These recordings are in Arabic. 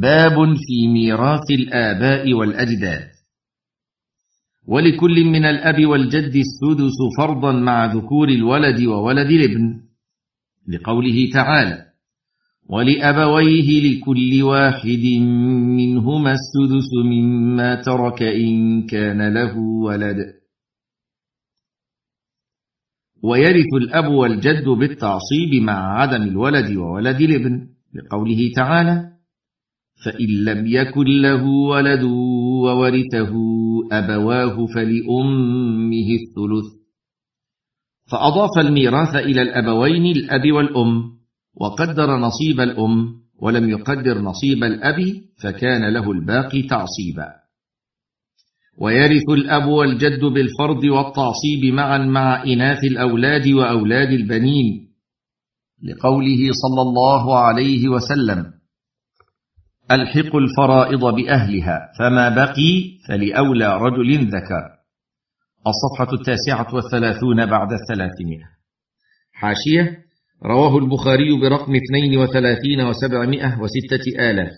باب في ميراث الآباء والأجداد. ولكل من الأب والجد السدس فرضا مع ذكور الولد وولد الابن لقوله تعالى ولأبويه لكل واحد منهما السدس مما ترك إن كان له ولد. ويرث الأب والجد بالتعصيب مع عدم الولد وولد الابن لقوله تعالى فإن لم يكن له ولد وورثه أبواه فلأمه الثلث. فأضاف الميراث إلى الأبوين الأب والأم وقدر نصيب الأم ولم يقدر نصيب الأب فكان له الباقي تعصيبا. ويرث الأب والجد بالفرض والتعصيب معا مع إناث الأولاد وأولاد البنين لقوله صلى الله عليه وسلم ألحق الفرائض بأهلها فما بقي فلأولى رجل ذكر. الصفحة التاسعة والثلاثون بعد الثلاثمائة. حاشية. رواه البخاري برقم اثنين وثلاثين وسبعمائة وستة آلاف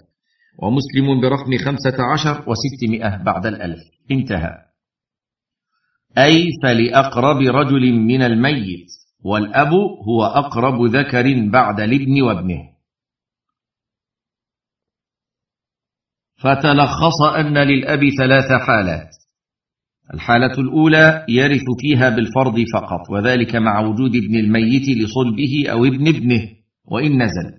ومسلم برقم خمسة عشر وستمائة بعد الألف. انتهى. أي فلأقرب رجل من الميت والأب هو أقرب ذكر بعد الابن وابنه. فتلخص أن للأب ثلاث حالات. الحالة الأولى يرث فيها بالفرض فقط وذلك مع وجود ابن الميت لصلبه أو ابن ابنه وإن نزل.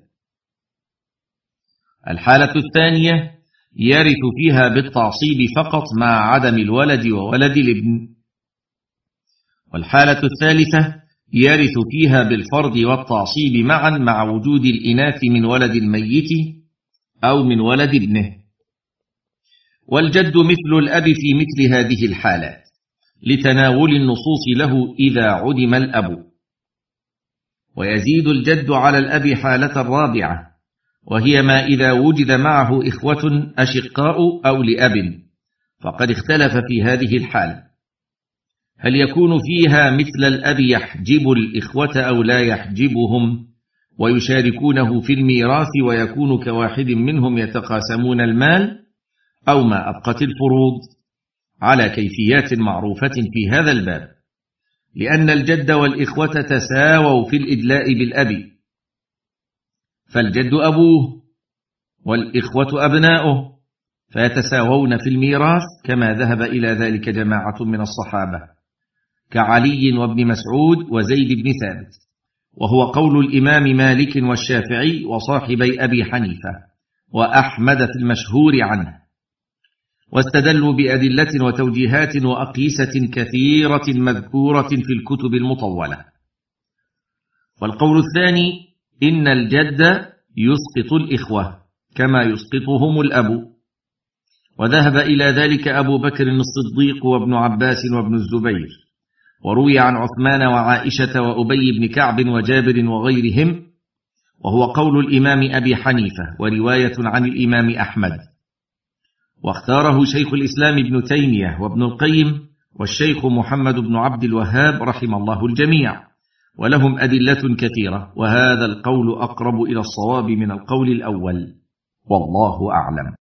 الحالة الثانية يرث فيها بالتعصيب فقط مع عدم الولد وولد الابن. والحالة الثالثة يرث فيها بالفرض والتعصيب معا مع وجود الإناث من ولد الميت أو من ولد ابنه. والجد مثل الأب في مثل هذه الحالات لتناول النصوص له إذا عدم الأب. ويزيد الجد على الأب حالة رابعة وهي ما إذا وجد معه إخوة أشقاء أو لأب فقد اختلف في هذه الحال هل يكون فيها مثل الأب يحجب الإخوة أو لا يحجبهم؟ ويشاركونه في الميراث ويكون كواحد منهم يتقاسمون المال؟ أو ما أبقت الفروض على كيفيات معروفة في هذا الباب لأن الجد والإخوة تساووا في الإدلاء بالأب. فالجد أبوه والإخوة أبناؤه فيتساوون في الميراث كما ذهب إلى ذلك جماعة من الصحابة كعلي وابن مسعود وزيد بن ثابت. وهو قول الإمام مالك والشافعي وصاحبي أبي حنيفة وأحمد في المشهور عنه. واستدلوا بأدلة وتوجيهات وأقيسة كثيرة مذكورة في الكتب المطولة. والقول الثاني إن الجد يسقط الإخوة كما يسقطهم الأب. وذهب إلى ذلك أبو بكر الصديق وابن عباس وابن الزبير. وروي عن عثمان وعائشة وأبي بن كعب وجابر وغيرهم. وهو قول الإمام أبي حنيفة ورواية عن الإمام أحمد. واختاره شيخ الإسلام ابن تيمية وابن القيم والشيخ محمد بن عبد الوهاب رحم الله الجميع ولهم أدلة كثيرة وهذا القول أقرب إلى الصواب من القول الأول والله أعلم.